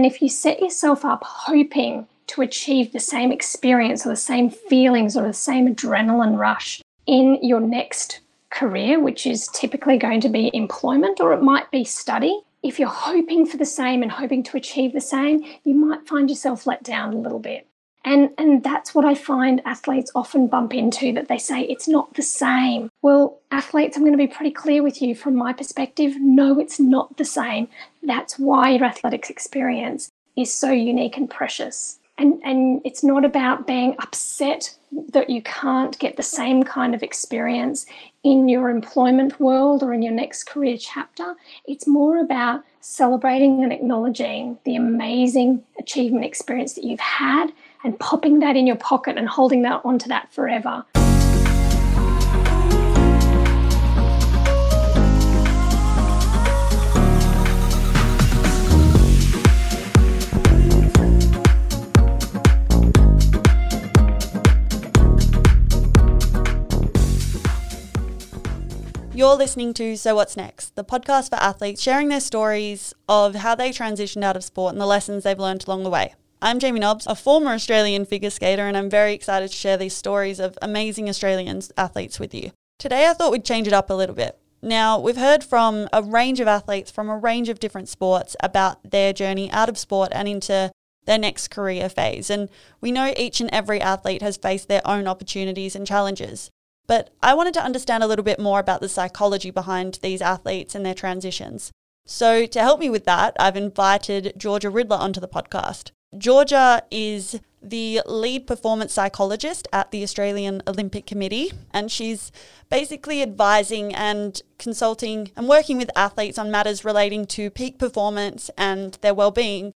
And if you set yourself up hoping to achieve the same experience or the same feelings or the same adrenaline rush in your next career, which is typically going to be employment or it might be study, if you're hoping for the same and hoping to achieve the same, you might find yourself let down a little bit. And, and that's what I find athletes often bump into that they say it's not the same. Well, athletes, I'm going to be pretty clear with you from my perspective. No, it's not the same. That's why your athletics experience is so unique and precious. And, and it's not about being upset that you can't get the same kind of experience in your employment world or in your next career chapter. It's more about celebrating and acknowledging the amazing achievement experience that you've had and popping that in your pocket and holding that onto that forever. You're listening to So What's Next, the podcast for athletes sharing their stories of how they transitioned out of sport and the lessons they've learned along the way. I'm Jamie Nobbs, a former Australian figure skater, and I'm very excited to share these stories of amazing Australian athletes with you. Today, I thought we'd change it up a little bit. Now, we've heard from a range of athletes from a range of different sports about their journey out of sport and into their next career phase. And we know each and every athlete has faced their own opportunities and challenges. But I wanted to understand a little bit more about the psychology behind these athletes and their transitions. So, to help me with that, I've invited Georgia Ridler onto the podcast. Georgia is the lead performance psychologist at the Australian Olympic Committee, and she's basically advising and consulting and working with athletes on matters relating to peak performance and their well-being,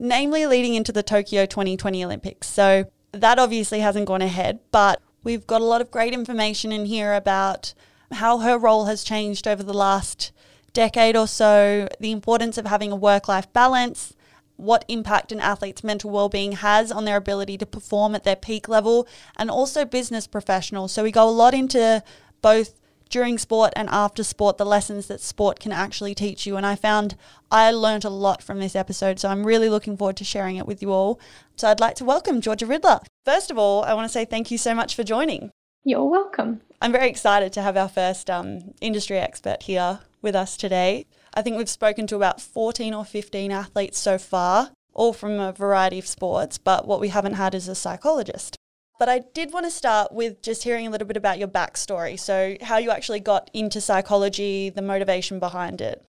namely leading into the Tokyo 2020 Olympics. So that obviously hasn't gone ahead, but we've got a lot of great information in here about how her role has changed over the last decade or so, the importance of having a work-life balance, what impact an athlete's mental well-being has on their ability to perform at their peak level and also business professionals. So we go a lot into both during sport and after sport the lessons that sport can actually teach you. And i found i learned a lot from this episode so i'm really looking forward to sharing it with you all. So i'd like to welcome georgia ridler. First of all i want to say thank you so much for joining. You're welcome. I'm very excited to have our first um, industry expert here with us today I think we've spoken to about 14 or 15 athletes so far, all from a variety of sports, but what we haven't had is a psychologist. But I did want to start with just hearing a little bit about your backstory. So, how you actually got into psychology, the motivation behind it.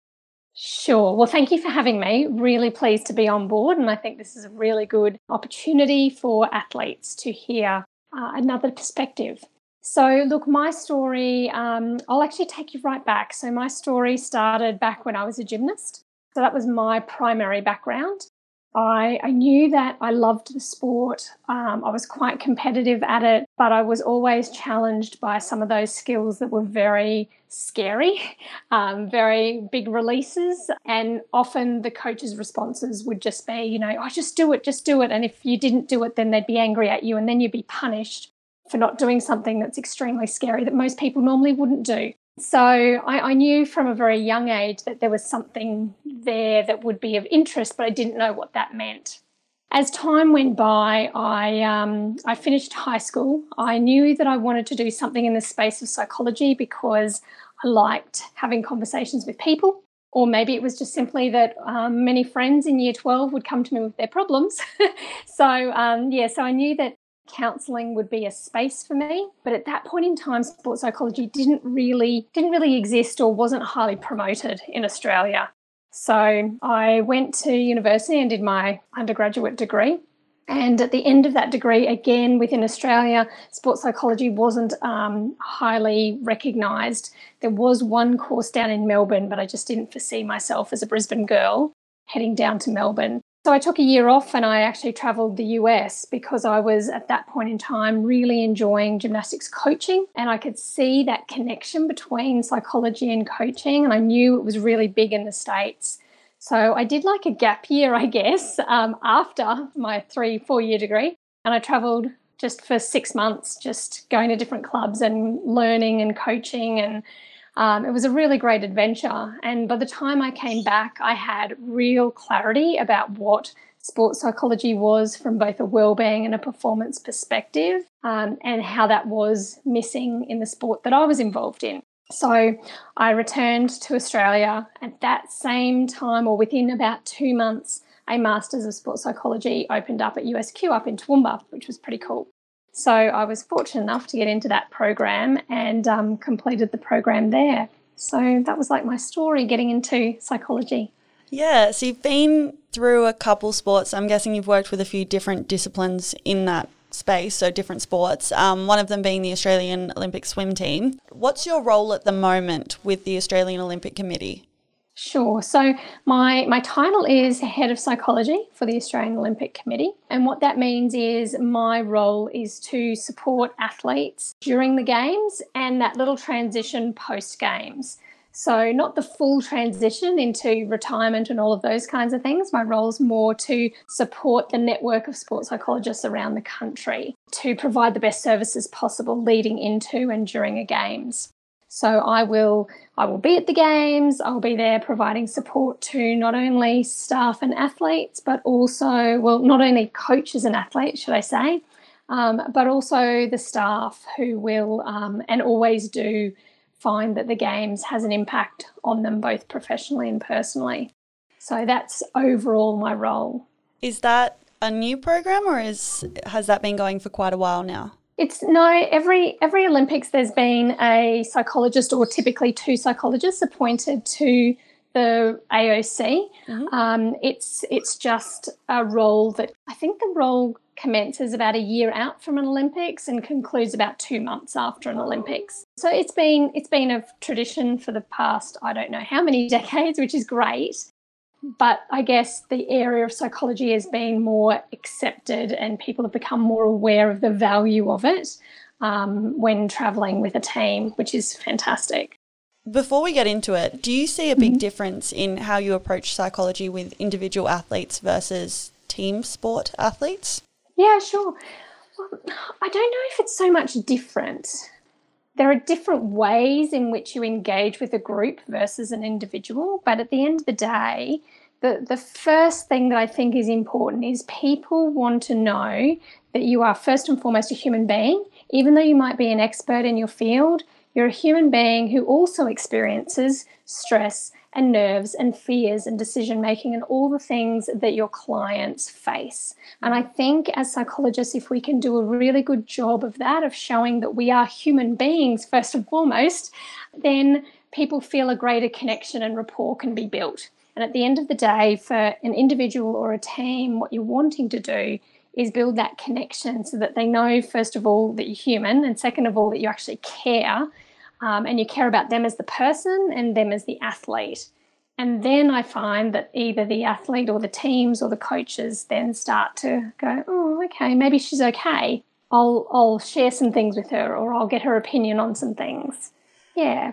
Sure. Well, thank you for having me. Really pleased to be on board. And I think this is a really good opportunity for athletes to hear uh, another perspective. So, look, my story, um, I'll actually take you right back. So, my story started back when I was a gymnast. So, that was my primary background. I, I knew that I loved the sport. Um, I was quite competitive at it, but I was always challenged by some of those skills that were very scary, um, very big releases. And often the coach's responses would just be, you know, oh, just do it, just do it. And if you didn't do it, then they'd be angry at you and then you'd be punished for not doing something that's extremely scary that most people normally wouldn't do. So I, I, knew from a very young age that there was something there that would be of interest, but I didn't know what that meant. As time went by, I, um, I finished high school. I knew that I wanted to do something in the space of psychology because I liked having conversations with people. Or maybe it was just simply that um, many friends in year 12 would come to me with their problems. so, um, yeah, so I knew that counseling would be a space for me but at that point in time sports psychology didn't really didn't really exist or wasn't highly promoted in australia so i went to university and did my undergraduate degree and at the end of that degree, again within Australia, sports psychology wasn't um, highly recognised. There was one course down in Melbourne, but I just didn't foresee myself as a Brisbane girl heading down to Melbourne. So I took a year off and I actually traveled the US because I was at that point in time really enjoying gymnastics coaching and I could see that connection between psychology and coaching and I knew it was really big in the States. So I did like a gap year, I guess, um, after my three, four year degree. And I traveled just for six months, just going to different clubs and learning and coaching and Um, it was a really great adventure. And by the time I came back, I had real clarity about what sports psychology was from both a well-being and a performance perspective um, and how that was missing in the sport that I was involved in. So I returned to Australia at that same time, or within about two months, a Masters of Sports Psychology opened up at USQ up in Toowoomba, which was pretty cool. So I was fortunate enough to get into that program and um, completed the program there. So that was like my story getting into psychology. Yeah, so you've been through a couple sports. I'm guessing you've worked with a few different disciplines in that space, so different sports, um, one of them being the Australian Olympic swim team. What's your role at the moment with the Australian Olympic Committee? Sure. So my my title is head of psychology for the Australian Olympic Committee, and what that means is my role is to support athletes during the games and that little transition post games. So, not the full transition into retirement and all of those kinds of things. My role is more to support the network of sports psychologists around the country to provide the best services possible leading into and during a games. So I will I will be at the games. I'll be there providing support to not only staff and athletes, but also well, not only coaches and athletes, should I say, um, but also the staff who will um, and always do find that the games has an impact on them both professionally and personally. So that's overall my role. Is that a new program or is has that been going for quite a while now? It's no every every Olympics there's been a psychologist or typically two psychologists appointed to the AOC. Mm-hmm. Um, it's it's just a role that I think the role commences about a year out from an Olympics and concludes about two months after an Olympics. So it's been it's been a tradition for the past I don't know how many decades, which is great. But I guess the area of psychology has been more accepted, and people have become more aware of the value of it um, when traveling with a team, which is fantastic. Before we get into it, do you see a big mm-hmm. difference in how you approach psychology with individual athletes versus team sport athletes? Yeah, sure. Well, I don't know if it's so much different. There are different ways in which you engage with a group versus an individual, but at the end of the day, the, the first thing that I think is important is people want to know that you are first and foremost a human being. Even though you might be an expert in your field, you're a human being who also experiences stress and nerves and fears and decision making and all the things that your clients face. And I think as psychologists, if we can do a really good job of that, of showing that we are human beings first and foremost, then people feel a greater connection and rapport can be built. And at the end of the day, for an individual or a team, what you're wanting to do is build that connection so that they know, first of all, that you're human, and second of all, that you actually care um, and you care about them as the person and them as the athlete. And then I find that either the athlete or the teams or the coaches then start to go, oh, okay, maybe she's okay. I'll I'll share some things with her or I'll get her opinion on some things. Yeah.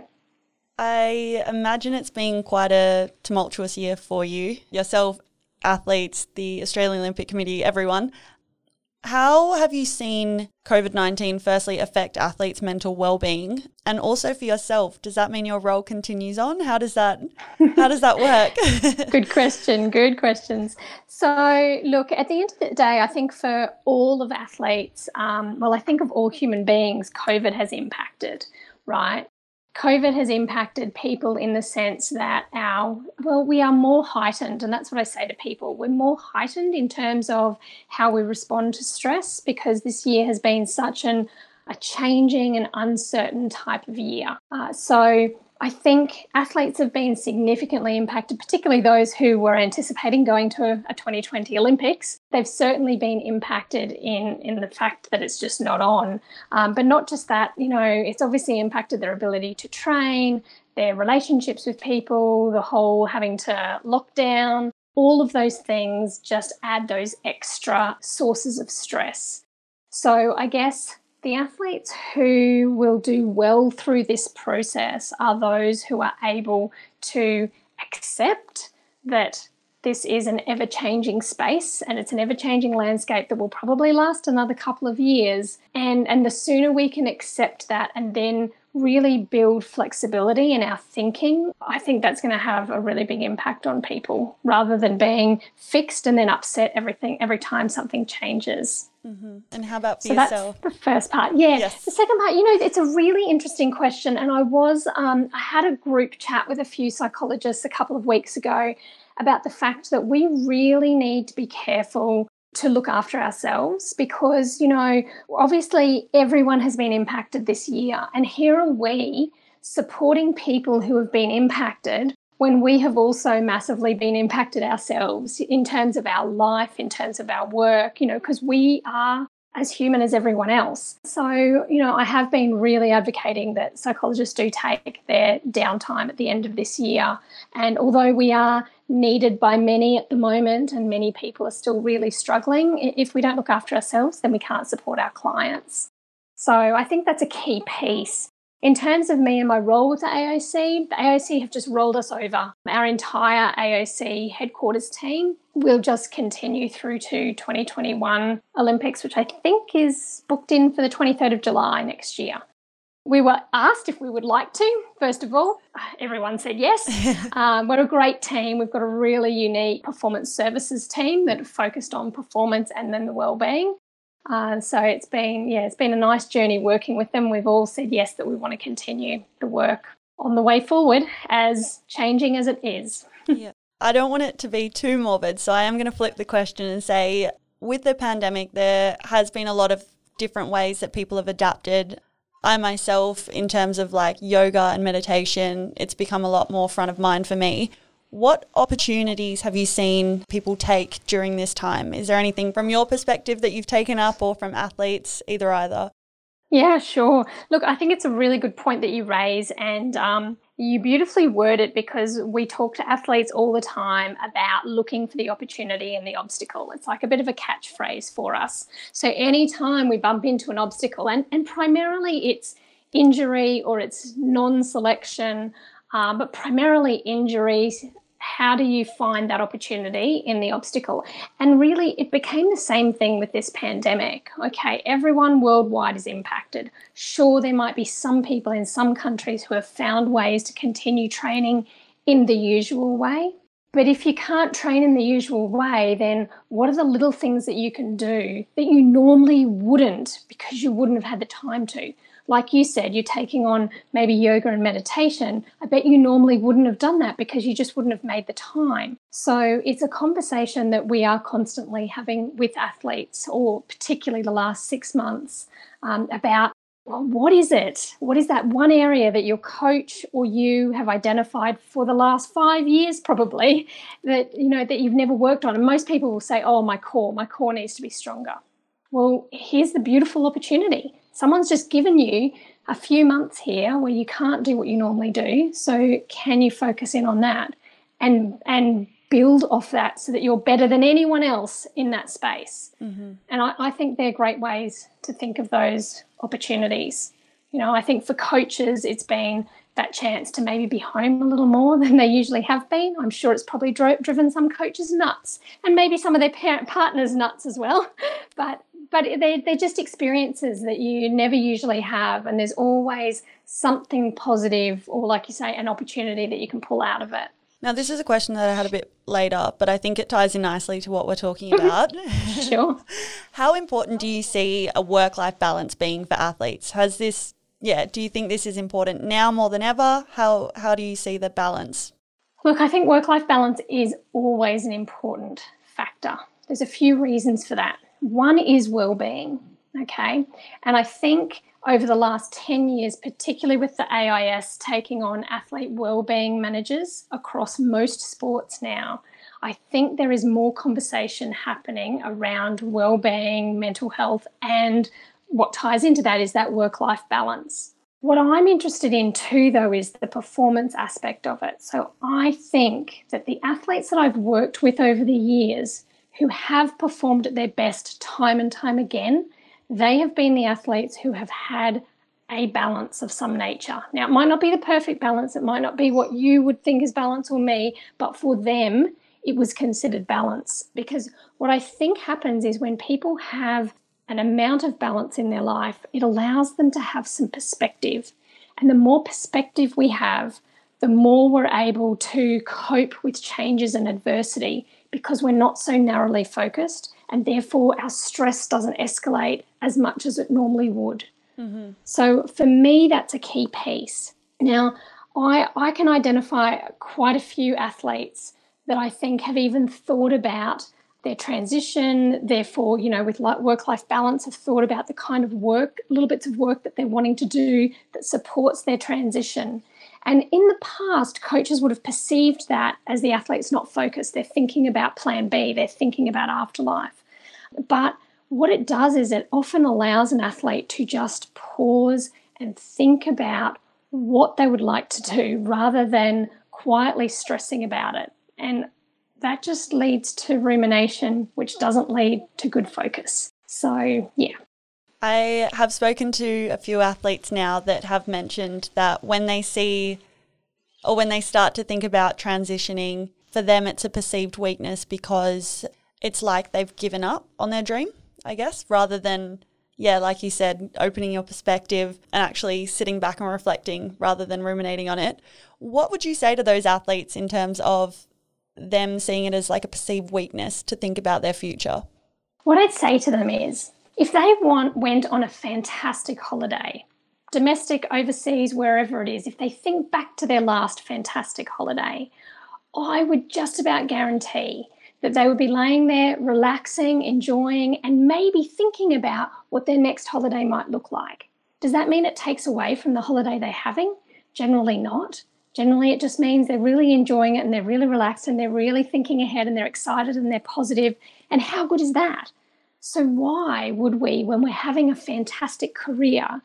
I imagine it's been quite a tumultuous year for you, yourself, athletes, the Australian Olympic Committee, everyone. How have you seen COVID 19 firstly affect athletes' mental well-being and also for yourself? Does that mean your role continues on? How does that how does that work? good question, good questions. So look, at the end of the day, I think for all of athletes, um, well, I think of all human beings, COVID has impacted, right? COVID has impacted people in the sense that our, well, we are more heightened. And that's what I say to people. We're more heightened in terms of how we respond to stress because this year has been such an, a changing and uncertain type of year. Uh, so I think athletes have been significantly impacted, particularly those who were anticipating going to a 2020 Olympics. They've certainly been impacted in, in the fact that it's just not on. Um, but not just that, you know, it's obviously impacted their ability to train, their relationships with people, the whole having to lock down. All of those things just add those extra sources of stress. So I guess the athletes who will do well through this process are those who are able to accept that this is an ever changing space and it's an ever changing landscape that will probably last another couple of years. And, and the sooner we can accept that and then really build flexibility in our thinking, I think that's going to have a really big impact on people rather than being fixed and then upset everything every time something changes. Mm-hmm. And how about for so yourself? That's the first part. Yeah. Yes. The second part, you know, it's a really interesting question. And I was, um, I had a group chat with a few psychologists a couple of weeks ago about the fact that we really need to be careful to look after ourselves because, you know, obviously everyone has been impacted this year. And here are we supporting people who have been impacted when we have also massively been impacted ourselves in terms of our life, in terms of our work, you know, because we are as human as everyone else. So, you know, I have been really advocating that psychologists do take their downtime at the end of this year. And although we are needed by many at the moment and many people are still really struggling, if we don't look after ourselves, then we can't support our clients. So I think that's a key piece. In terms of me and my role with the AOC, the AOC have just rolled us over. Our entire AOC headquarters team will just continue through to 2021 Olympics, which I think is booked in for the 23rd of July next year. We were asked if we would like to, first of all. Everyone said yes. um, we're a great team. We've got a really unique performance services team that focused on performance and then the well-being. Uh, so it's been, yeah, it's been a nice journey working with them. We've all said yes that we want to continue the work on the way forward, as changing as it is. yeah. I don't want it to be too morbid, so I am going to flip the question and say with the pandemic, there has been a lot of different ways that people have adapted. I myself, in terms of like yoga and meditation, it's become a lot more front of mind for me. What opportunities have you seen people take during this time? Is there anything from your perspective that you've taken up or from athletes, either either? Yeah, sure. Look, I think it's a really good point that you raise, and um, you beautifully word it because we talk to athletes all the time about looking for the opportunity and the obstacle. It's like a bit of a catchphrase for us. So, anytime we bump into an obstacle, and, and primarily it's injury or it's non selection, uh, but primarily injuries how do you find that opportunity in the obstacle? And really, it became the same thing with this pandemic. Okay, everyone worldwide is impacted. Sure, there might be some people in some countries who have found ways to continue training in the usual way. But if you can't train in the usual way, then what are the little things that you can do that you normally wouldn't because you wouldn't have had the time to? Like you said, you're taking on maybe yoga and meditation, I bet you normally wouldn't have done that because you just wouldn't have made the time. So it's a conversation that we are constantly having with athletes, or particularly the last six months, um, about well, what is it? What is that one area that your coach or you have identified for the last five years, probably, that you know that you've never worked on? And most people will say, "Oh, my core, my core needs to be stronger." Well, here's the beautiful opportunity someone's just given you a few months here where you can't do what you normally do. So can you focus in on that and and build off that so that you're better than anyone else in that space? Mm-hmm. And I, I think they're great ways to think of those opportunities. You know, I think for coaches, it's been that chance to maybe be home a little more than they usually have been. I'm sure it's probably dro- driven some coaches nuts and maybe some of their parent partners nuts as well. But but they're, they're just experiences that you never usually have and there's always something positive or like you say an opportunity that you can pull out of it. Now this is a question that i had a bit later but i think it ties in nicely to what we're talking about. Sure. How important do you see a work-life balance being for athletes? Has this yeah do you think this is important now more than ever? How how do you see the balance? Look i think work-life balance is always an important factor. There's a few reasons for that one is well-being, okay? And I think over the last 10 years, particularly with the AIS taking on athlete well-being managers across most sports now, I think there is more conversation happening around well-being, mental health, and what ties into that is that work-life balance. What I'm interested in too, though, is the performance aspect of it. So I think that the athletes that I've worked with over the years who have performed at their best time and time again, they have been the athletes who have had a balance of some nature. Now, it might not be the perfect balance, it might not be what you would think is balance or me, but for them, it was considered balance. Because what I think happens is when people have an amount of balance in their life, it allows them to have some perspective. And the more perspective we have, the more we're able to cope with changes and adversity because we're not so narrowly focused and therefore our stress doesn't escalate as much as it normally would. Mm-hmm. So for me, that's a key piece. Now, I, I can identify quite a few athletes that I think have even thought about their transition, therefore, you know, with work life balance, have thought about the kind of work, little bits of work that they're wanting to do that supports their transition. And in the past, coaches would have perceived that as the athlete's not focused. They're thinking about plan B, they're thinking about afterlife. But what it does is it often allows an athlete to just pause and think about what they would like to do rather than quietly stressing about it. And that just leads to rumination, which doesn't lead to good focus. So, yeah. I have spoken to a few athletes now that have mentioned that when they see or when they start to think about transitioning, for them it's a perceived weakness because it's like they've given up on their dream, I guess, rather than yeah, like you said, opening your perspective and actually sitting back and reflecting rather than ruminating on it. What would you say to those athletes in terms of them seeing it as like a perceived weakness to think about their future? What I'd say to them is if they want, went on a fantastic holiday, domestic, overseas, wherever it is, if they think back to their last fantastic holiday, I would just about guarantee that they would be laying there relaxing, enjoying, and maybe thinking about what their next holiday might look like. Does that mean it takes away from the holiday they're having? Generally not. Generally, it just means they're really enjoying it and they're really relaxed and they're really thinking ahead and they're excited and they're positive. And how good is that? So, why would we, when we're having a fantastic career,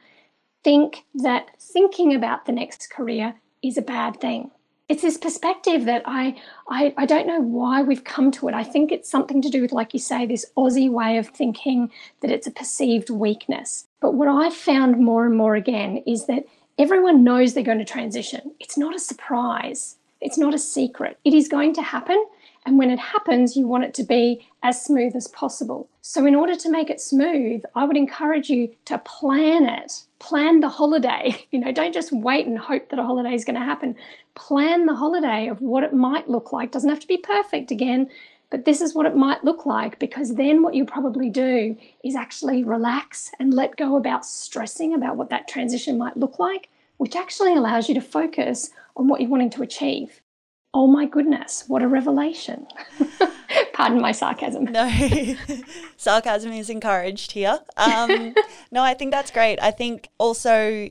think that thinking about the next career is a bad thing? it's this perspective that I, I I don't know why we've come to it. I think it's something to do with, like you say, this Aussie way of thinking that it's a perceived weakness. But what I've found more and more again is that everyone knows they're going to transition. It's not a surprise. It's not a secret. It is going to happen. And when it happens, you want it to be as smooth as possible. So, in order to make it smooth, I would encourage you to plan it. Plan the holiday. You know, don't just wait and hope that a holiday is going to happen. Plan the holiday of what it might look like. Doesn't have to be perfect again, but this is what it might look like because then what you probably do is actually relax and let go about stressing about what that transition might look like, which actually allows you to focus on what you're wanting to achieve. Oh my goodness, what a revelation. Pardon my sarcasm. No, sarcasm is encouraged here. Um, no, I think that's great. I think also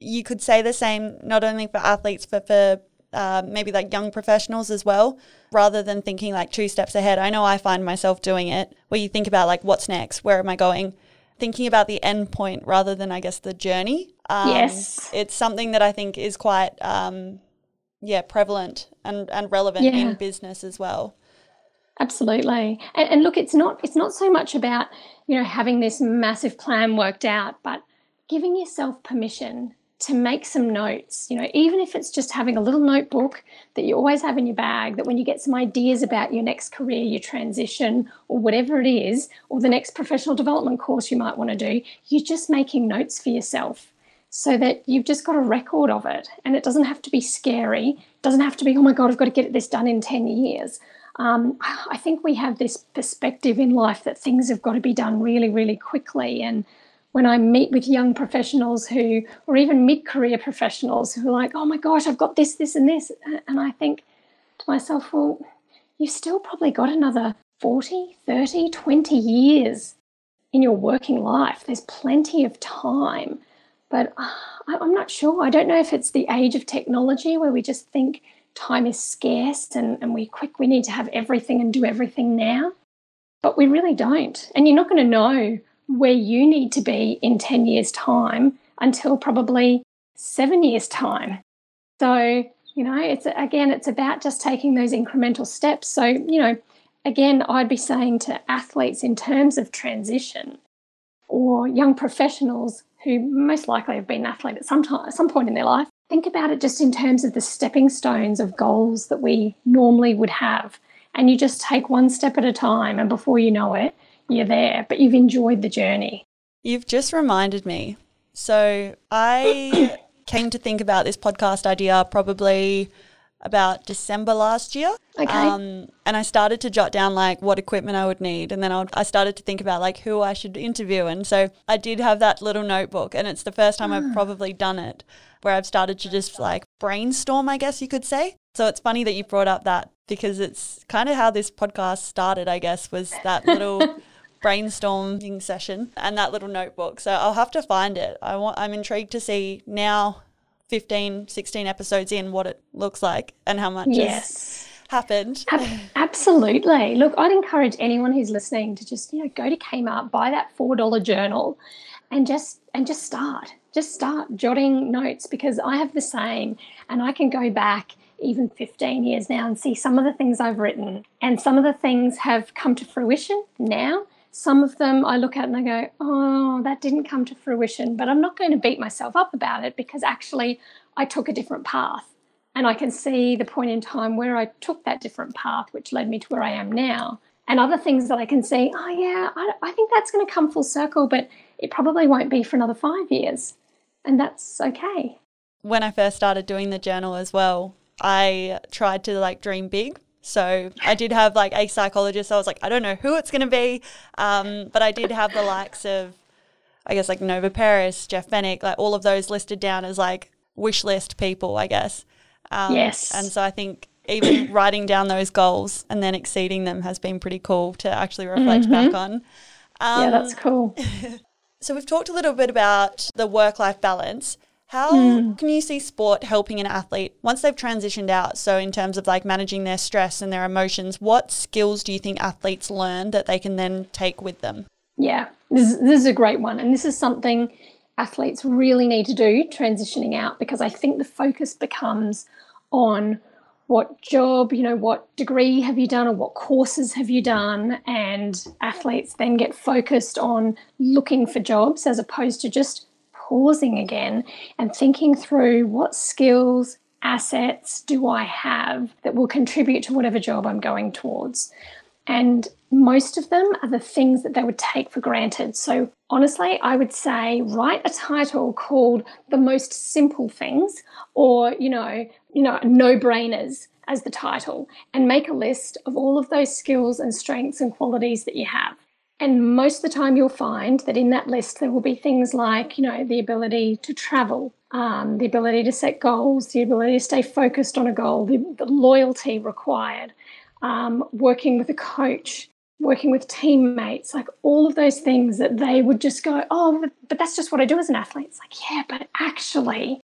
you could say the same not only for athletes, but for uh, maybe like young professionals as well, rather than thinking like two steps ahead. I know I find myself doing it where you think about like what's next, where am I going, thinking about the end point rather than I guess the journey. Um, yes, it's something that I think is quite um, yeah prevalent and, and relevant yeah. in business as well. Absolutely. And, and look it's not it's not so much about you know having this massive plan worked out but giving yourself permission to make some notes you know even if it's just having a little notebook that you always have in your bag that when you get some ideas about your next career your transition or whatever it is or the next professional development course you might want to do you're just making notes for yourself so that you've just got a record of it and it doesn't have to be scary. It doesn't have to be oh my god i've got to get this done in 10 years. Um, i think we have this perspective in life that things have got to be done really really quickly. And when i meet with young professionals who or even mid-career professionals who are like oh my gosh i've got this this and this and i think to myself well you've still probably got another 40 30 20 years in your working life. There's plenty of time but uh, I'm not sure. I don't know if it's the age of technology where we just think time is scarce and, and we quick, we need to have everything and do everything now. But we really don't. And you're not going to know where you need to be in 10 years' time until probably seven years' time. So, you know, it's again, it's about just taking those incremental steps. So, you know, again, I'd be saying to athletes in terms of transition or young professionals, who most likely have been an athlete at some time, at some point in their life, think about it just in terms of the stepping stones of goals that we normally would have. And you just take one step at a time, and before you know it, you're there, but you've enjoyed the journey. You've just reminded me. So I came to think about this podcast idea probably about December last year. Okay. Um, and I started to jot down like what equipment I would need. And then I, would, I started to think about like who I should interview. And so I did have that little notebook. And it's the first time I've ah. probably done it where I've started to just like brainstorm, I guess you could say. So it's funny that you brought up that because it's kind of how this podcast started, I guess, was that little brainstorming session and that little notebook. So I'll have to find it. I want I'm intrigued to see now 15, 16 episodes in what it looks like and how much yes. happened. absolutely. Look, I'd encourage anyone who's listening to just, you know, go to Kmart, buy that $4 journal and just and just start. Just start jotting notes because I have the same and I can go back even 15 years now and see some of the things I've written and some of the things have come to fruition now some of them I look at and I go, oh, that didn't come to fruition, but I'm not going to beat myself up about it because actually I took a different path. And I can see the point in time where I took that different path, which led me to where I am now. And other things that I can see, oh, yeah, I, I think that's going to come full circle, but it probably won't be for another five years. And that's okay. When I first started doing the journal as well, I tried to like dream big so I did have like a psychologist. So I was like, I don't know who it's going to be, um, but I did have the likes of, I guess, like Nova Peris, Jeff Fenech, like all of those listed down as like wish list people, I guess. Um, yes. And so I think even writing down those goals and then exceeding them has been pretty cool to actually reflect mm-hmm. back on. Um, yeah, that's cool. so we've talked a little bit about the work life balance. How mm. can you see sport helping an athlete once they've transitioned out? So, in terms of like managing their stress and their emotions, what skills do you think athletes learn that they can then take with them? Yeah, this, this is a great one. And this is something athletes really need to do transitioning out because I think the focus becomes on what job, you know, what degree have you done or what courses have you done? And athletes then get focused on looking for jobs as opposed to just pausing again and thinking through what skills, assets do I have that will contribute to whatever job I'm going towards. And most of them are the things that they would take for granted. So, honestly, I would say write a title called The Most Simple Things or, you know, you know, no-brainers as the title and make a list of all of those skills and strengths and qualities that you have. And most of the time, you'll find that in that list, there will be things like, you know, the ability to travel, um, the ability to set goals, the ability to stay focused on a goal, the, the loyalty required, um, working with a coach, working with teammates, like all of those things that they would just go, oh, but, but that's just what I do as an athlete. It's like, yeah, but actually,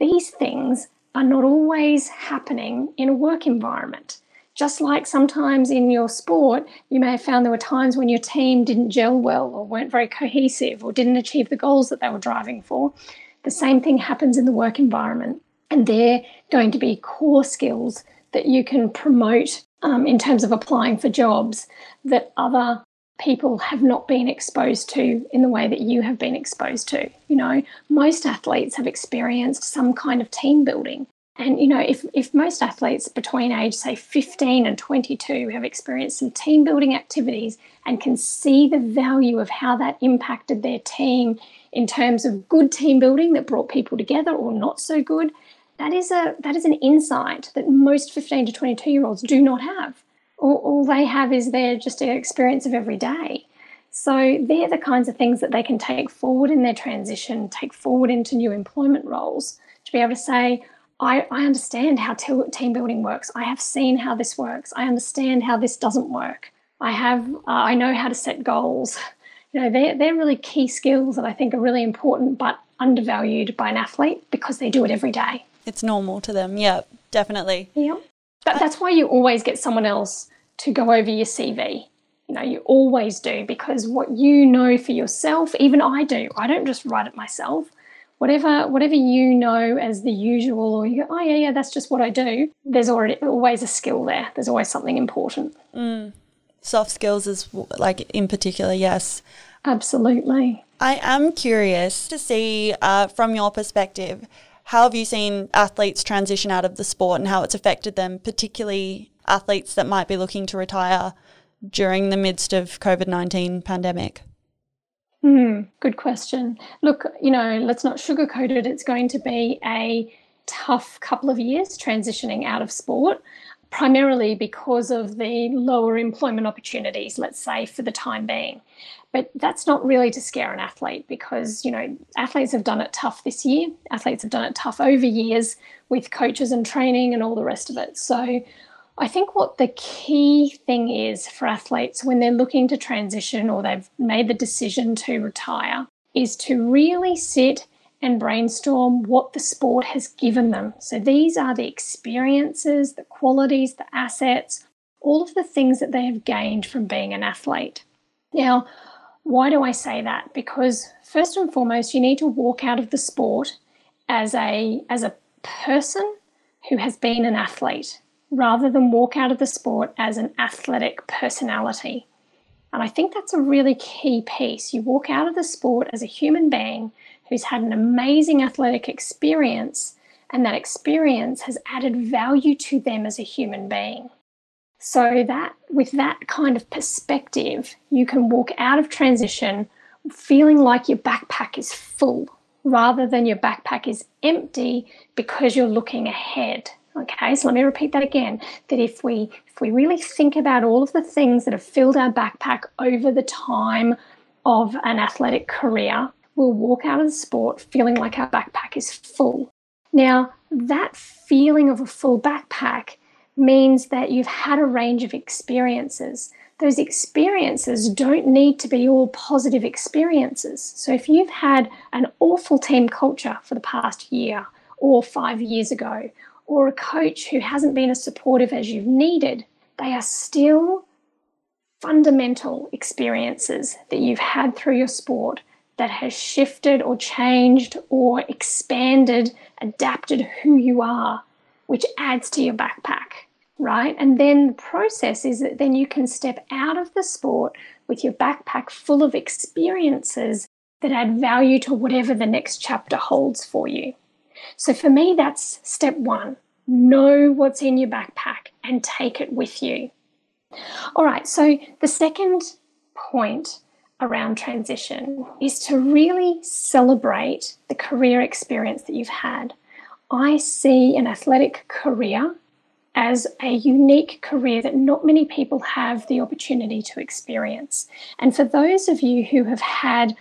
these things are not always happening in a work environment. Just like sometimes in your sport, you may have found there were times when your team didn't gel well or weren't very cohesive or didn't achieve the goals that they were driving for. The same thing happens in the work environment. And they're going to be core skills that you can promote um, in terms of applying for jobs that other people have not been exposed to in the way that you have been exposed to. You know, most athletes have experienced some kind of team building. And you know, if if most athletes between age say 15 and 22 have experienced some team building activities and can see the value of how that impacted their team in terms of good team building that brought people together or not so good, that is a that is an insight that most 15 to 22 year olds do not have. All, all they have is their just an experience of every day. So they're the kinds of things that they can take forward in their transition, take forward into new employment roles to be able to say, I, I understand how team building works. I have seen how this works. I understand how this doesn't work. I have uh, I know how to set goals. You know, they're, they're really key skills that I think are really important but undervalued by an athlete because they do it every day. It's normal to them. Yeah, definitely. Yeah. But that's why you always get someone else to go over your CV. You know, you always do because what you know for yourself, even I do. I don't just write it myself whatever whatever you know as the usual or you go oh yeah yeah that's just what i do there's already always a skill there. There's always something important. Mm. soft skills is like in particular yes. Absolutely. I am curious to see uh, from your perspective how have you seen athletes transition out of the sport and how it's affected them particularly athletes that might be looking to retire during the midst of covid-19 pandemic Mm, good question. Look, you know, let's not sugarcoat it. It's going to be a tough couple of years transitioning out of sport, primarily because of the lower employment opportunities, let's say, for the time being. But that's not really to scare an athlete because, you know, athletes have done it tough this year. Athletes have done it tough over years with coaches and training and all the rest of it. So I think what the key thing is for athletes when they're looking to transition or they've made the decision to retire is to really sit and brainstorm what the sport has given them. So these are the experiences, the qualities, the assets, all of the things that they have gained from being an athlete. Now, why do I say that? Because first and foremost, you need to walk out of the sport as a as a person who has been an athlete rather than walk out of the sport as an athletic personality. And I think that's a really key piece. You walk out of the sport as a human being who's had an amazing athletic experience, and that experience has added value to them as a human being. So that with that kind of perspective, you can walk out of transition feeling like your backpack is full rather than your backpack is empty because you're looking ahead Okay, so let me repeat that again. That if we if we really think about all of the things that have filled our backpack over the time of an athletic career, we'll walk out of the sport feeling like our backpack is full. Now, that feeling of a full backpack means that you've had a range of experiences. Those experiences don't need to be all positive experiences. So, if you've had an awful team culture for the past year or five years ago, or a coach who hasn't been as supportive as you've needed, they are still fundamental experiences that you've had through your sport that has shifted or changed or expanded, adapted who you are, which adds to your backpack, right? And then the process is that then you can step out of the sport with your backpack full of experiences that add value to whatever the next chapter holds for you. So for me, that's step one. Know what's in your backpack and take it with you. All right, so the second point around transition is to really celebrate the career experience that you've had. I see an athletic career as a unique career that not many people have the opportunity to experience. And for those of you who have had,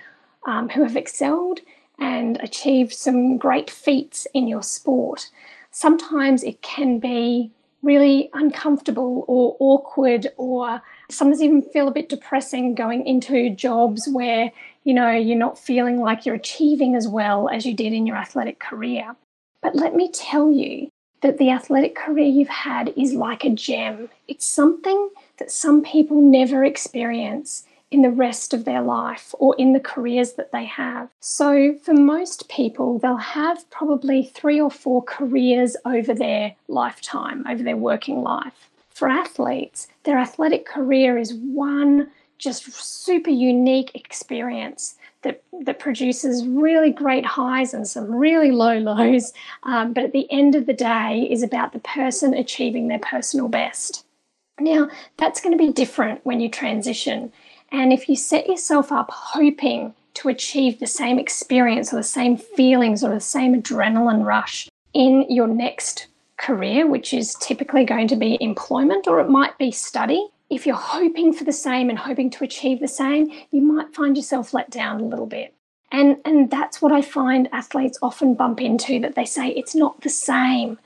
um, who have excelled and achieved some great feats in your sport, sometimes it can be really uncomfortable or awkward or sometimes even feel a bit depressing going into jobs where you know you're not feeling like you're achieving as well as you did in your athletic career. But let me tell you that the athletic career you've had is like a gem. It's something that some people never experience in the rest of their life or in the careers that they have. So, for most people, they'll have probably three or four careers over their lifetime, over their working life. For athletes, their athletic career is one just super unique experience that, that produces really great highs and some really low lows, um, but at the end of the day is about the person achieving their personal best. Now, that's going to be different when you transition. And if you set yourself up hoping to achieve the same experience or the same feelings or the same adrenaline rush in your next career, which is typically going to be employment or it might be study, if you're hoping for the same and hoping to achieve the same, you might find yourself let down a little bit. And, and that's what I find athletes often bump into that they say it's not the same.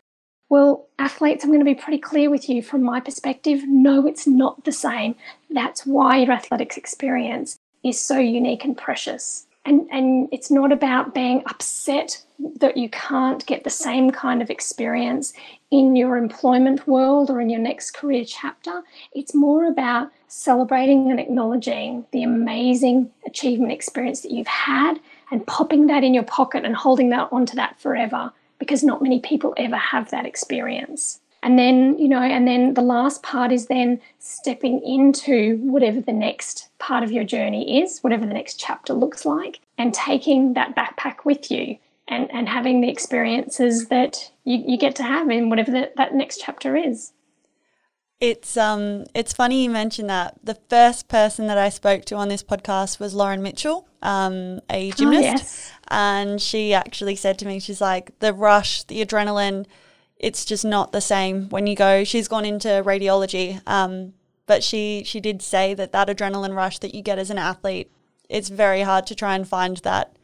Well, athletes, I'm going to be pretty clear with you from my perspective. No, it's not the same. That's why your athletics experience is so unique and precious. And, and it's not about being upset that you can't get the same kind of experience in your employment world or in your next career chapter. It's more about celebrating and acknowledging the amazing achievement experience that you've had and popping that in your pocket and holding that onto that forever because not many people ever have that experience. And then, you know, and then the last part is then stepping into whatever the next part of your journey is, whatever the next chapter looks like, and taking that backpack with you and, and having the experiences that you, you get to have in whatever the, that next chapter is. It's um it's funny you mentioned that. The first person that I spoke to on this podcast was Lauren Mitchell, um, a gymnast. Oh, yes. And she actually said to me, she's like, the rush, the adrenaline, it's just not the same when you go. She's gone into radiology, um, but she she did say that that adrenaline rush that you get as an athlete, it's very hard to try and find that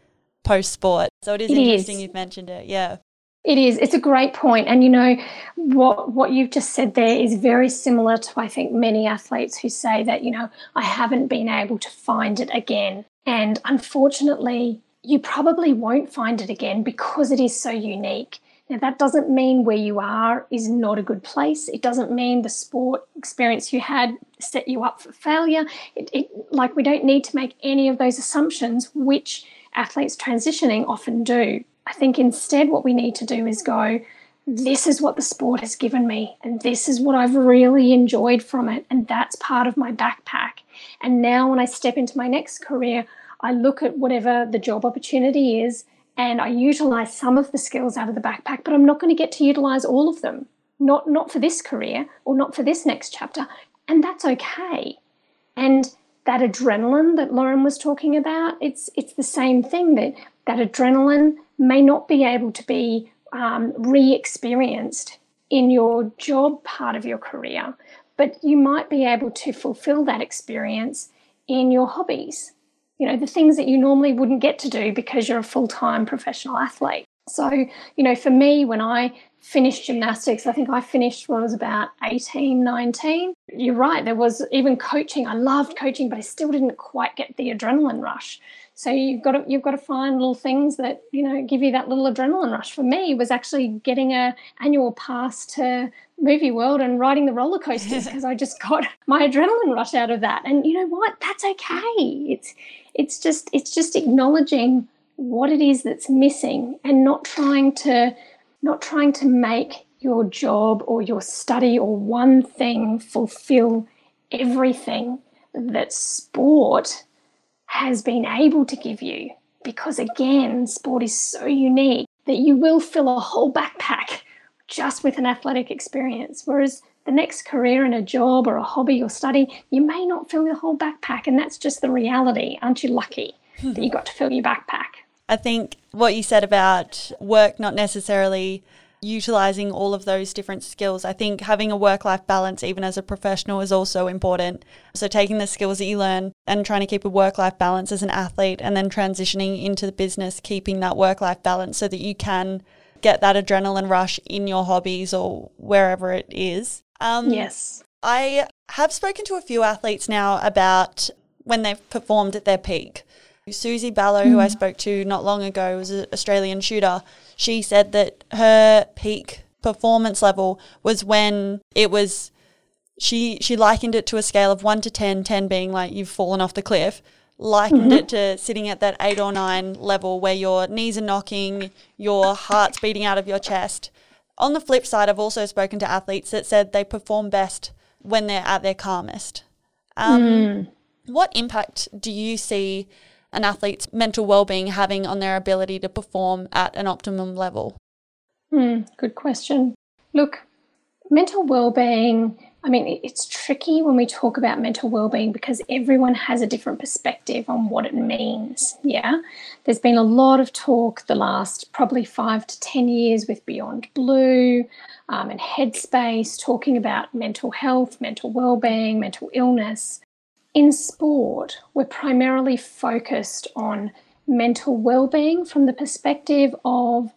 post sport. So it is it interesting is. you've mentioned it. Yeah. It is. It's a great point. And you know, what what you've just said there is very similar to I think many athletes who say that, you know, I haven't been able to find it again. And unfortunately, you probably won't find it again because it is so unique. Now, that doesn't mean where you are is not a good place. It doesn't mean the sport experience you had set you up for failure. It, it, like, we don't need to make any of those assumptions, which athletes transitioning often do. I think instead, what we need to do is go, this is what the sport has given me, and this is what I've really enjoyed from it, and that's part of my backpack. And now, when I step into my next career, I look at whatever the job opportunity is and I utilize some of the skills out of the backpack, but I'm not going to get to utilize all of them. Not not for this career or not for this next chapter, and that's okay. And that adrenaline that Lauren was talking about, it's it's the same thing that that adrenaline may not be able to be um, re-experienced in your job part of your career, but you might be able to fulfill that experience in your hobbies you know, the things that you normally wouldn't get to do because you're a full time professional athlete. So, you know, for me, when I finished gymnastics, I think I finished when I was about 18, 19. You're right, there was even coaching. I loved coaching, but I still didn't quite get the adrenaline rush. So you've got to you've got to find little things that you know give you that little adrenaline rush. For me, was actually getting a annual pass to movie world and riding the roller coasters because I just got my adrenaline rush out of that. And you know what? That's okay. It's it's just it's just acknowledging what it is that's missing and not trying to not trying to make your job or your study or one thing fulfill everything that sport has been able to give you. Because again, sport is so unique that you will fill a whole backpack just with an athletic experience. Whereas the next career in a job or a hobby or study, you may not fill your whole backpack. And that's just the reality. Aren't you lucky hmm. that you got to fill your backpack? I think what you said about work not necessarily utilizing all of those different skills. I think having a work life balance, even as a professional, is also important. So, taking the skills that you learn and trying to keep a work life balance as an athlete, and then transitioning into the business, keeping that work life balance so that you can get that adrenaline rush in your hobbies or wherever it is. Um, yes. I have spoken to a few athletes now about when they've performed at their peak. Suzy Balogh, mm. who I hmm. spoke to not long ago, was an Australian shooter. She said that her peak performance level was when it was she she likened it to a scale of 1 to 10 10 being like you've fallen off the cliff likened mm-hmm. it to sitting at that 8 or 9 level where your knees are knocking your heart's beating out of your chest on the flip side i've also spoken to athletes that said they perform best when they're at their calmest um, mm. what impact do you see an athlete's mental well-being having on their ability to perform at an optimum level? Mm, good question. Look, mental well-being, I mean, it's tricky when we talk about mental well-being because everyone has a different perspective on what it means. Yeah. There's been a lot of talk the last probably five to 10 years with Beyond Blue um, and Headspace talking about mental health, mental well-being, mental illness. In sport, we're primarily focused on mental well-being from the perspective of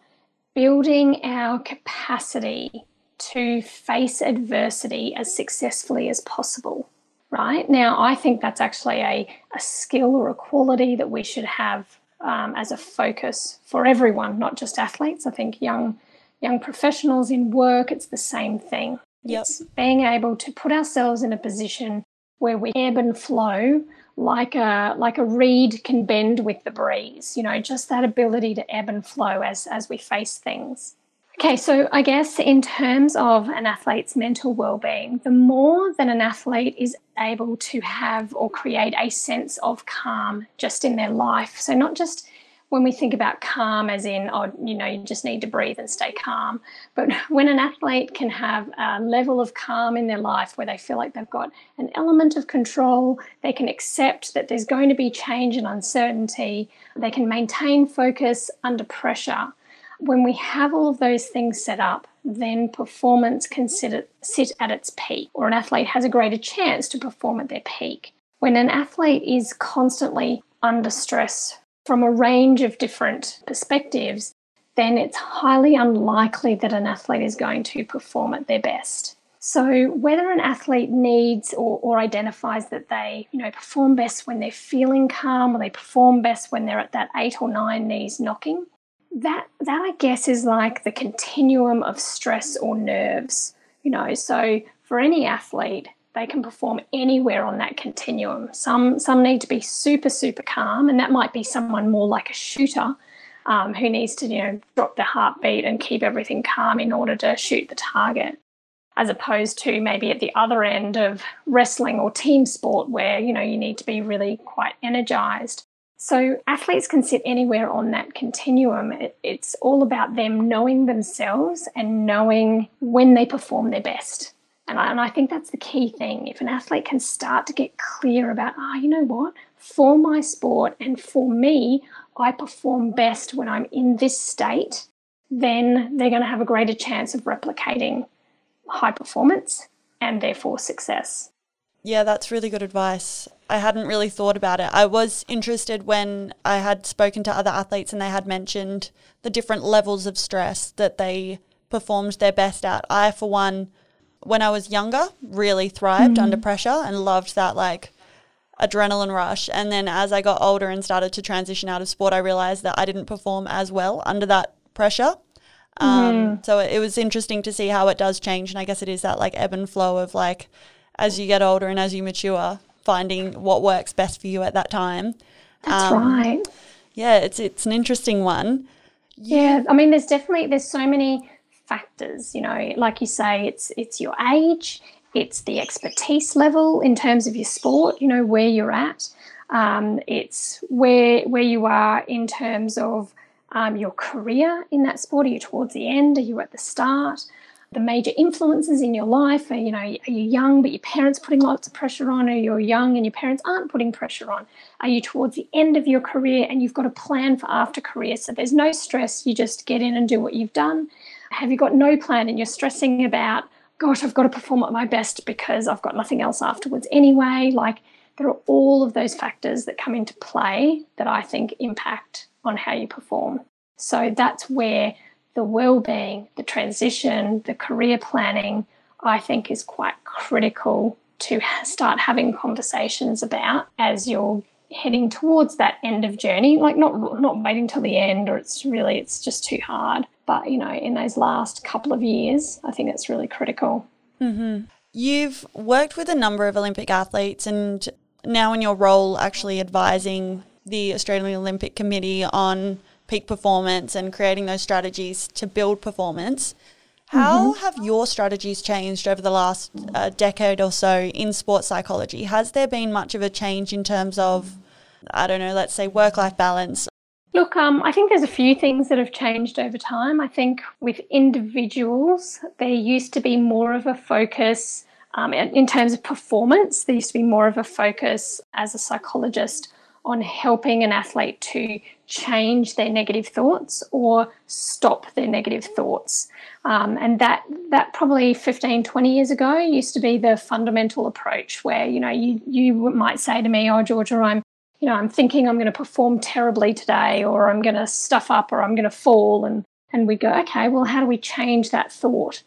building our capacity to face adversity as successfully as possible right? Now i think that's actually a, a skill or a quality that we should have um, as a focus for everyone not just athletes. I think young young professionals in work it's the same thing. Yep. it's being able to put ourselves in a position where we ebb and flow like a like a reed can bend with the breeze you know just that ability to ebb and flow as as we face things. Okay so i guess in terms of an athlete's mental well-being the more that an athlete is able to have or create a sense of calm just in their life so not just when we think about calm as in oh you know you just need to breathe and stay calm. But when an athlete can have a level of calm in their life where they feel like they've got an element of control they can accept that there's going to be change and uncertainty they can maintain focus under pressure. When we have all of those things set up then performance can sit, sit at its peak or an athlete has a greater chance to perform at their peak. When an athlete is constantly under stress from a range of different perspectives, then it's highly unlikely that an athlete is going to perform at their best. So whether an athlete needs or, or, identifies that they, you know, perform best when they're feeling calm or they perform best when they're at that eight or nine knees knocking, that that I guess is like the continuum of stress or nerves. You know, so for any athlete, they can perform anywhere on that continuum. Some some need to be super super calm, and that might be someone more like a shooter um, who needs to you know drop the heartbeat and keep everything calm in order to shoot the target, as opposed to maybe at the other end of wrestling or team sport where you know you need to be really quite energized. So athletes can sit anywhere on that continuum. It, it's all about them knowing themselves and knowing when they perform their best. And I, and I think that's the key thing. If an athlete can start to get clear about, oh, you know what, for my sport and for me, I perform best when I'm in this state, then they're going to have a greater chance of replicating high performance and therefore success. Yeah, that's really good advice. I hadn't really thought about it. I was interested when I had spoken to other athletes and they had mentioned the different levels of stress that they performed their best at. I, for one, when I was younger, really thrived mm-hmm. under pressure and loved that like adrenaline rush. And then as I got older and started to transition out of sport, I realized that I didn't perform as well under that pressure. Um, mm. So it was interesting to see how it does change. And I guess it is that like ebb and flow of like, as you get older and as you mature, finding what works best for you at that time. That's um, right. Yeah, it's it's an interesting one. Yeah, I mean, there's definitely there's so many factors. You know, like you say, it's it's your age, it's the expertise level in terms of your sport. You know where you're at. Um, it's where where you are in terms of um, your career in that sport. Are you towards the end? Are you at the start? The major influences in your life are, you know, are you young but your parents putting lots of pressure on, or you're young and your parents aren't putting pressure on? Are you towards the end of your career and you've got a plan for after career? So there's no stress. You just get in and do what you've done. Have you got no plan and you're stressing about, gosh, I've got to perform at my best because I've got nothing else afterwards anyway? Like, there are all of those factors that come into play that I think impact on how you perform. So that's where the well-being, the transition, the career planning, I think is quite critical to start having conversations about as you're heading towards that end of journey like not not waiting till the end or it's really it's just too hard but, you know, in those last couple of years, I think that's really critical. Mm-hmm. You've worked with a number of Olympic athletes and now in your role actually advising the Australian Olympic Committee on peak performance and creating those strategies to build performance. How mm-hmm. have your strategies changed over the last uh, decade or so in sports psychology? Has there been much of a change in terms of, I don't know, let's say work life balance Look, um, I think there's a few things that have changed over time. I think with individuals, there used to be more of a focus um, in terms of performance. There used to be more of a focus as a psychologist on helping an athlete to change their negative thoughts or stop their negative thoughts. Um, and that that probably 15, 20 years ago used to be the fundamental approach where, you know, you, you might say to me, oh, Georgia, I'm you know, I'm thinking I'm going to perform terribly today, or I'm going to stuff up, or I'm going to fall. And, and we go, okay, well, how do we change that thought?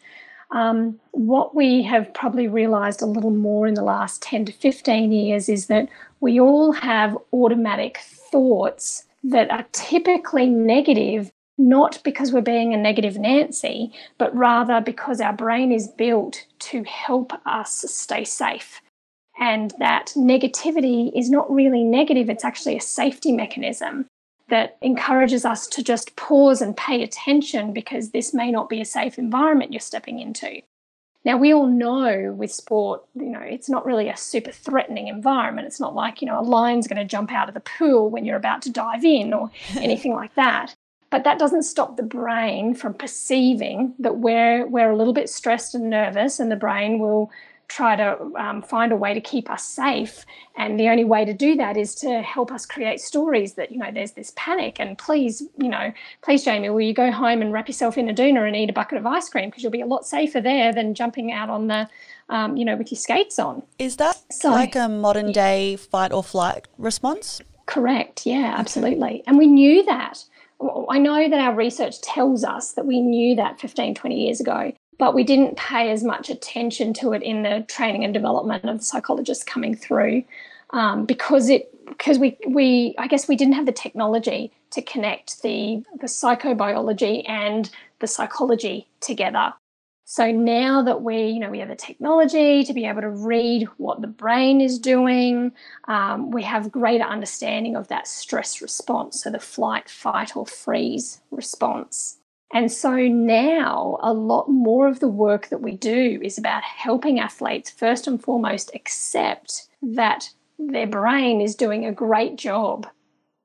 Um, what we have probably realized a little more in the last 10 to 15 years is that we all have automatic thoughts that are typically negative, not because we're being a negative Nancy, but rather because our brain is built to help us stay safe and that negativity is not really negative, it's actually a safety mechanism that encourages us to just pause and pay attention because this may not be a safe environment you're stepping into. Now, we all know with sport, you know, it's not really a super threatening environment. It's not like, you know, a lion's going to jump out of the pool when you're about to dive in or anything like that. But that doesn't stop the brain from perceiving that we're, we're a little bit stressed and nervous, and the brain will try to um, find a way to keep us safe. And the only way to do that is to help us create stories that, you know, there's this panic. And please, you know, please, Jamie, will you go home and wrap yourself in a doona and eat a bucket of ice cream? Because you'll be a lot safer there than jumping out on the, um, you know, with your skates on. Is that so, like a modern day fight or flight response? Correct. Yeah, absolutely. And we knew that. I know that our research tells us that we knew that 15, 20 years ago but we didn't pay as much attention to it in the training and development of psychologists coming through um, because it because we we I guess we didn't have the technology to connect the the psychobiology and the psychology together. So now that we you know we have the technology to be able to read what the brain is doing, um, we have greater understanding of that stress response, so the flight, fight, or freeze response. And so now a lot more of the work that we do is about helping athletes first and foremost accept that their brain is doing a great job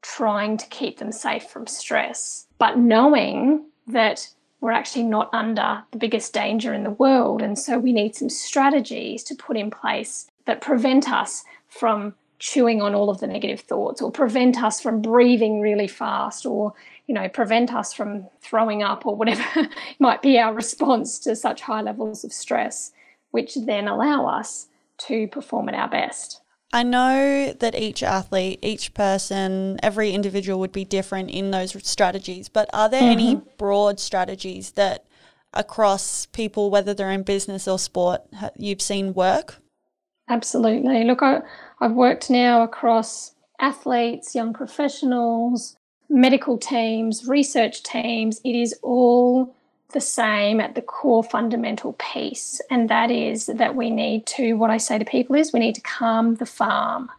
trying to keep them safe from stress, but knowing that we're actually not under the biggest danger in the world. And so we need some strategies to put in place that prevent us from chewing on all of the negative thoughts or prevent us from breathing really fast or you know prevent us from throwing up or whatever might be our response to such high levels of stress which then allow us to perform at our best I know that each athlete, each person, every individual would be different in those strategies, but are there mm-hmm. any broad strategies that across people, whether they're in business or sport, you've seen work? Absolutely. Look, I, I've worked now across athletes, young professionals, medical teams, research teams. It is all the same at the core fundamental piece, and that is that we need to, what I say to people is we need to calm the farm,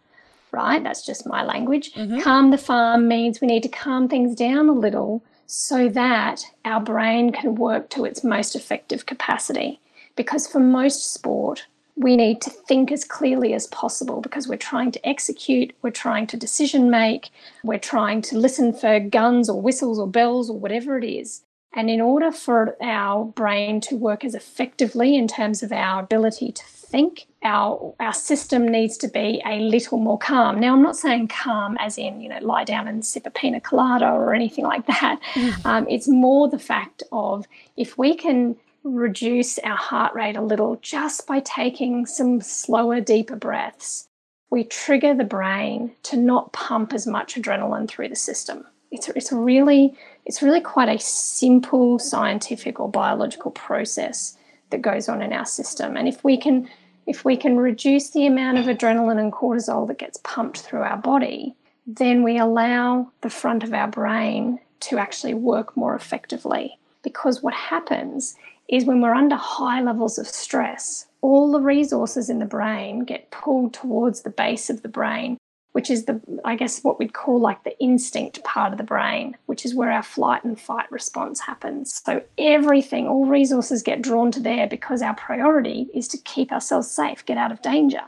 right? That's just my language. Mm-hmm. Calm the farm means we need to calm things down a little so that our brain can work to its most effective capacity. Because for most sport, we need to think as clearly as possible because we're trying to execute, we're trying to decision make, we're trying to listen for guns or whistles or bells or whatever it is. And in order for our brain to work as effectively in terms of our ability to think, our, our system needs to be a little more calm. Now, I'm not saying calm as in, you know, lie down and sip a pina colada or anything like that. Mm. Um, it's more the fact of if we can reduce our heart rate a little just by taking some slower, deeper breaths. We trigger the brain to not pump as much adrenaline through the system. It's, it's really it's really quite a simple scientific or biological process that goes on in our system. And if we can if we can reduce the amount of adrenaline and cortisol that gets pumped through our body, then we allow the front of our brain to actually work more effectively. Because what happens is when we're under high levels of stress, all the resources in the brain get pulled towards the base of the brain, which is the, I guess, what we'd call like the instinct part of the brain, which is where our flight and fight response happens. So everything, all resources get drawn to there because our priority is to keep ourselves safe, get out of danger.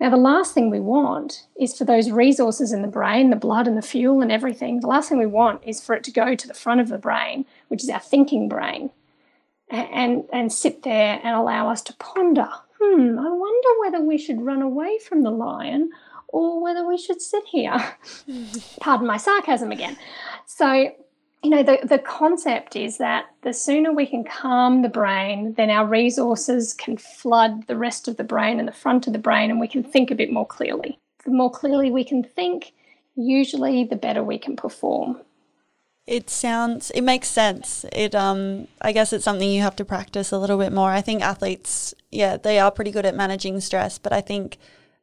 Now, the last thing we want is for those resources in the brain, the blood and the fuel and everything, the last thing we want is for it to go to the front of the brain, which is our thinking brain, and, and sit there and allow us to ponder hmm, I wonder whether we should run away from the lion or whether we should sit here. Pardon my sarcasm again. So, you know, the, the concept is that the sooner we can calm the brain, then our resources can flood the rest of the brain and the front of the brain, and we can think a bit more clearly. The more clearly we can think, usually the better we can perform. It sounds it makes sense. It um I guess it's something you have to practice a little bit more. I think athletes, yeah, they are pretty good at managing stress, but I think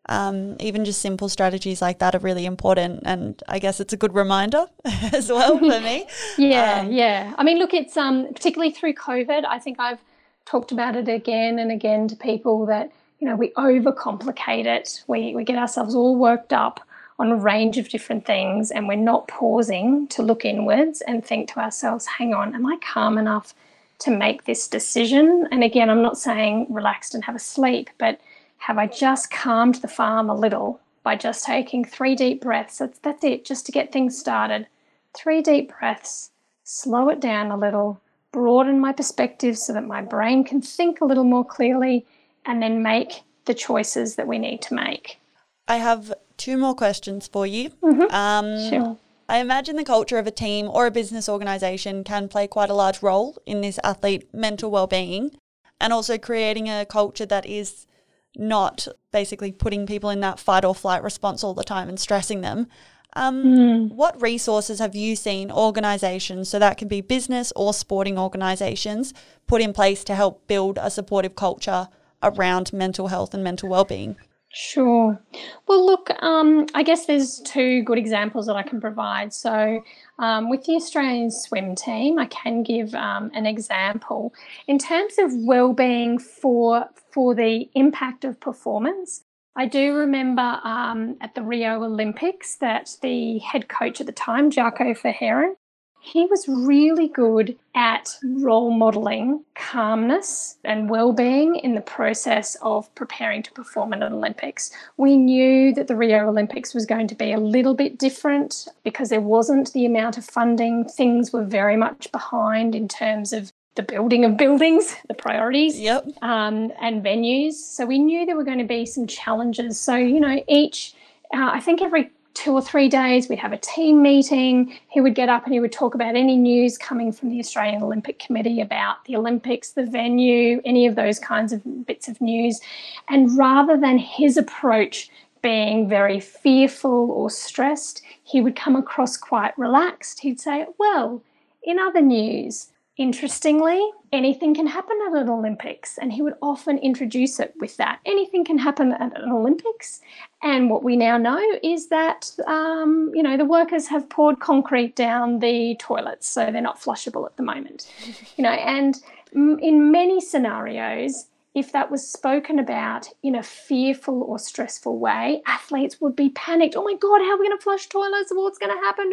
um, even just simple strategies like that are really important. And I guess it's a good reminder as well for me. yeah, um, yeah. I mean, look, it's um, particularly through COVID. I think I've talked about it again and again to people that you know we overcomplicate it. We we get ourselves all worked up on a range of different things and we're not pausing to look inwards and think to ourselves, hang on, am I calm enough to make this decision? And again, I'm not saying relaxed and have a sleep, but have I just calmed the farm a little by just taking three deep breaths? That's, that's it, just to get things started. Three deep breaths, slow it down a little, broaden my perspective so that my brain can think a little more clearly, and then make the choices that we need to make. I have two more questions for you. Mm-hmm. Um, sure. I imagine the culture of a team or a business organisation can play quite a large role in this athlete mental well-being and also creating a culture that is not basically putting people in that fight or flight response all the time and stressing them. Um, mm. What resources have you seen organisations, so that can be business or sporting organisations, put in place to help build a supportive culture around mental health and mental well-being? Sure. Well, look, um, I guess there's two good examples that I can provide. So, um, with the Australian swim team, I can give um, an example in terms of well-being for for the impact of performance. I do remember um, at the Rio Olympics that the head coach at the time, Jacco Verhaeren, he was really good at role modeling calmness and well-being in the process of preparing to perform at an Olympics. We knew that the Rio Olympics was going to be a little bit different because there wasn't the amount of funding. Things were very much behind in terms of the building of buildings, the priorities, yep. um, and venues. So we knew there were going to be some challenges. So you know, each uh, I think every two or three days we'd have a team meeting. He would get up and he would talk about any news coming from the Australian Olympic Committee about the Olympics, the venue, any of those kinds of bits of news. And rather than his approach being very fearful or stressed, he would come across quite relaxed. He'd say, Well, in other news, Interestingly, anything can happen at an Olympics, and he would often introduce it with that. Anything can happen at an Olympics, and what we now know is that um, you know the workers have poured concrete down the toilets, so they're not flushable at the moment. You know, and in many scenarios, if that was spoken about in a fearful or stressful way, athletes would be panicked. Oh my God, how are we going to flush toilets? What's going to happen?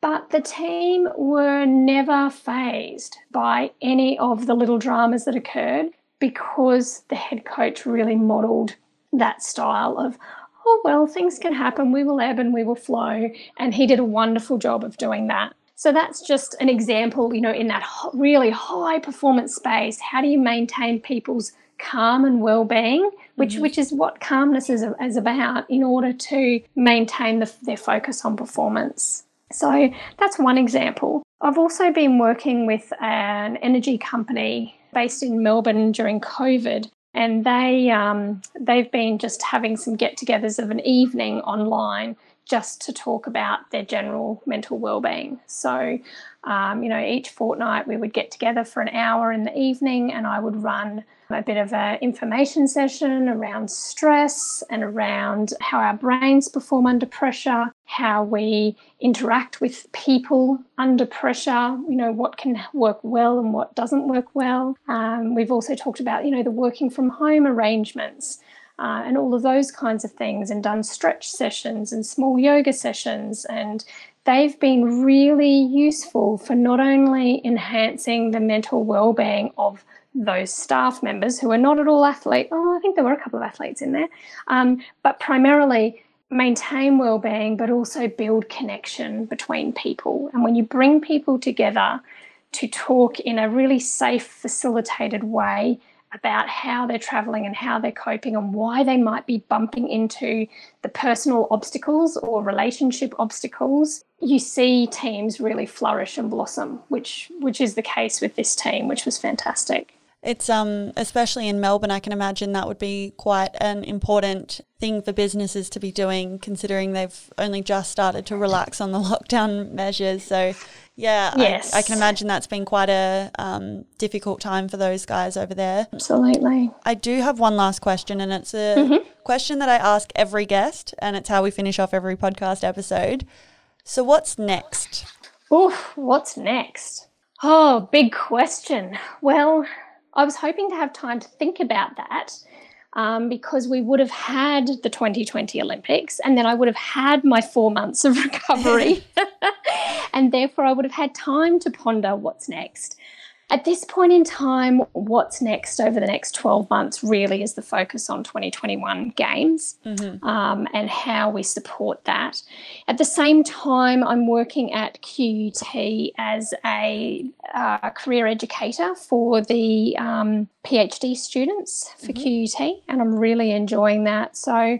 But the team were never fazed by any of the little dramas that occurred because the head coach really modeled that style of, oh, well, things can happen, we will ebb and we will flow. And he did a wonderful job of doing that. So that's just an example, you know, in that really high performance space. How do you maintain people's calm and well-being, which mm-hmm. which is what calmness is, is about, in order to maintain the, their focus on performance. So that's one example. I've also been working with an energy company based in Melbourne during COVID, and they um, they've been just having some get-togethers of an evening online just to talk about their general mental well-being. So, um, you know, each fortnight we would get together for an hour in the evening, and I would run a bit of an information session around stress and around how our brains perform under pressure, how we interact with people under pressure, you know, what can work well and what doesn't work well. Um, we've also talked about, you know, the working from home arrangements. Uh, and all of those kinds of things, and done stretch sessions and small yoga sessions. And they've been really useful for not only enhancing the mental well-being of those staff members who are not at all athlete. Oh, I think there were a couple of athletes in there, um, but primarily maintain well-being, but also build connection between people. And when you bring people together to talk in a really safe, facilitated way about how they're traveling and how they're coping and why they might be bumping into the personal obstacles or relationship obstacles you see teams really flourish and blossom which which is the case with this team which was fantastic it's um especially in Melbourne, I can imagine that would be quite an important thing for businesses to be doing, considering they've only just started to relax on the lockdown measures. So, yeah, yes. I, I, can imagine that's been quite a um, difficult time for those guys over there. Absolutely. I do have one last question, and it's a mm-hmm. question that I ask every guest, and it's how we finish off every podcast episode. So, what's next? Oof, what's next? Oh, big question. Well, I was hoping to have time to think about that um, because we would have had the 2020 Olympics and then I would have had my four months of recovery. and therefore, I would have had time to ponder what's next. At this point in time, what's next over the next 12 months really is the focus on 2021 games mm-hmm. um, and how we support that. At the same time, I'm working at QUT as a uh, career educator for the um, PhD students for mm-hmm. QUT, and I'm really enjoying that. So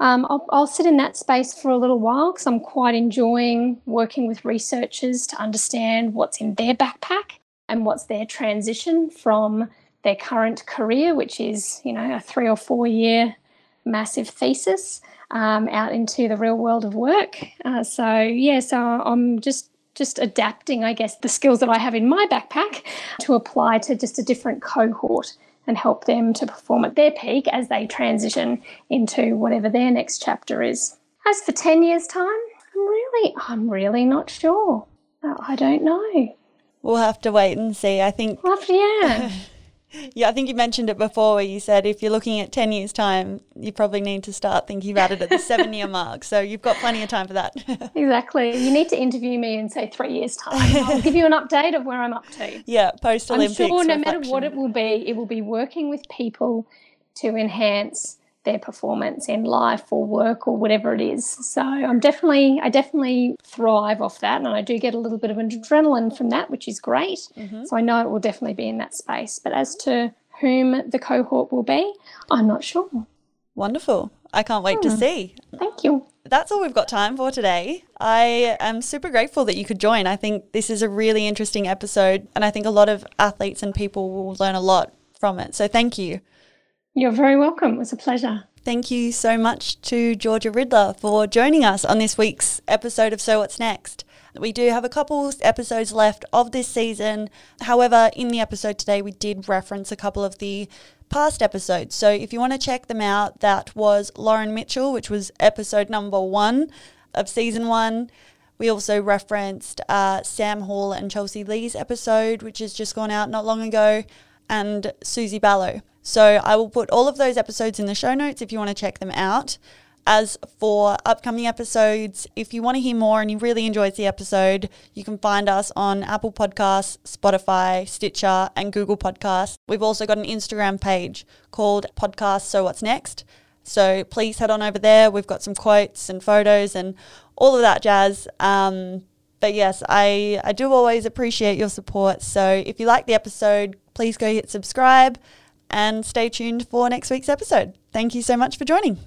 um, I'll, I'll, sit in that space for a little while because I'm quite enjoying working with researchers to understand what's in their backpack and what's their transition from their current career, which is, you know, a three or four year massive thesis, um, out into the real world of work. Uh, so, yeah, so I'm just just adapting, I guess, the skills that I have in my backpack to apply to just a different cohort and help them to perform at their peak as they transition into whatever their next chapter is. As for 10 years' time, I'm really, I'm really not sure. I don't know. We'll have to wait and see. I think. Well, yeah. Yeah, I think you mentioned it before where you said if you're looking at 10 years' time, you probably need to start thinking about it at the seven year mark. So you've got plenty of time for that. exactly. You need to interview me in, say, three years' time. I'll give you an update of where I'm up to. Yeah, post Olympics. I'm sure no reflection. matter what it will be, it will be working with people to enhance their performance in life or work or whatever it is. So I'm definitely I definitely thrive off that and I do get a little bit of adrenaline from that, which is great. Mm-hmm. So I know it will definitely be in that space. But as to whom the cohort will be, I'm not sure. Wonderful. I can't wait hmm. to see. Thank you. That's all we've got time for today. I am super grateful that you could join. I think this is a really interesting episode, and I think a lot of athletes and people will learn a lot from it. So thank you. You're very welcome. It was a pleasure. Thank you so much to Georgia Ridler for joining us on this week's episode of So What's Next. We do have a couple episodes left of this season. However, in the episode today, we did reference a couple of the past episodes. So if you want to check them out, that was Lauren Mitchell, which was episode number one of season one. We also referenced uh, Sam Hall and Chelsea Lee's episode, which has just gone out not long ago, and Suzy Balogh. So I will put all of those episodes in the show notes if you want to check them out. As for upcoming episodes, if you want to hear more and you really enjoyed the episode, you can find us on Apple Podcasts, Spotify, Stitcher, and Google Podcasts. We've also got an Instagram page called Podcast So What's Next. So please head on over there. We've got some quotes and photos and all of that jazz. Um, but yes, I, I do always appreciate your support. So if you like the episode, please go hit subscribe and stay tuned for next week's episode. Thank you so much for joining.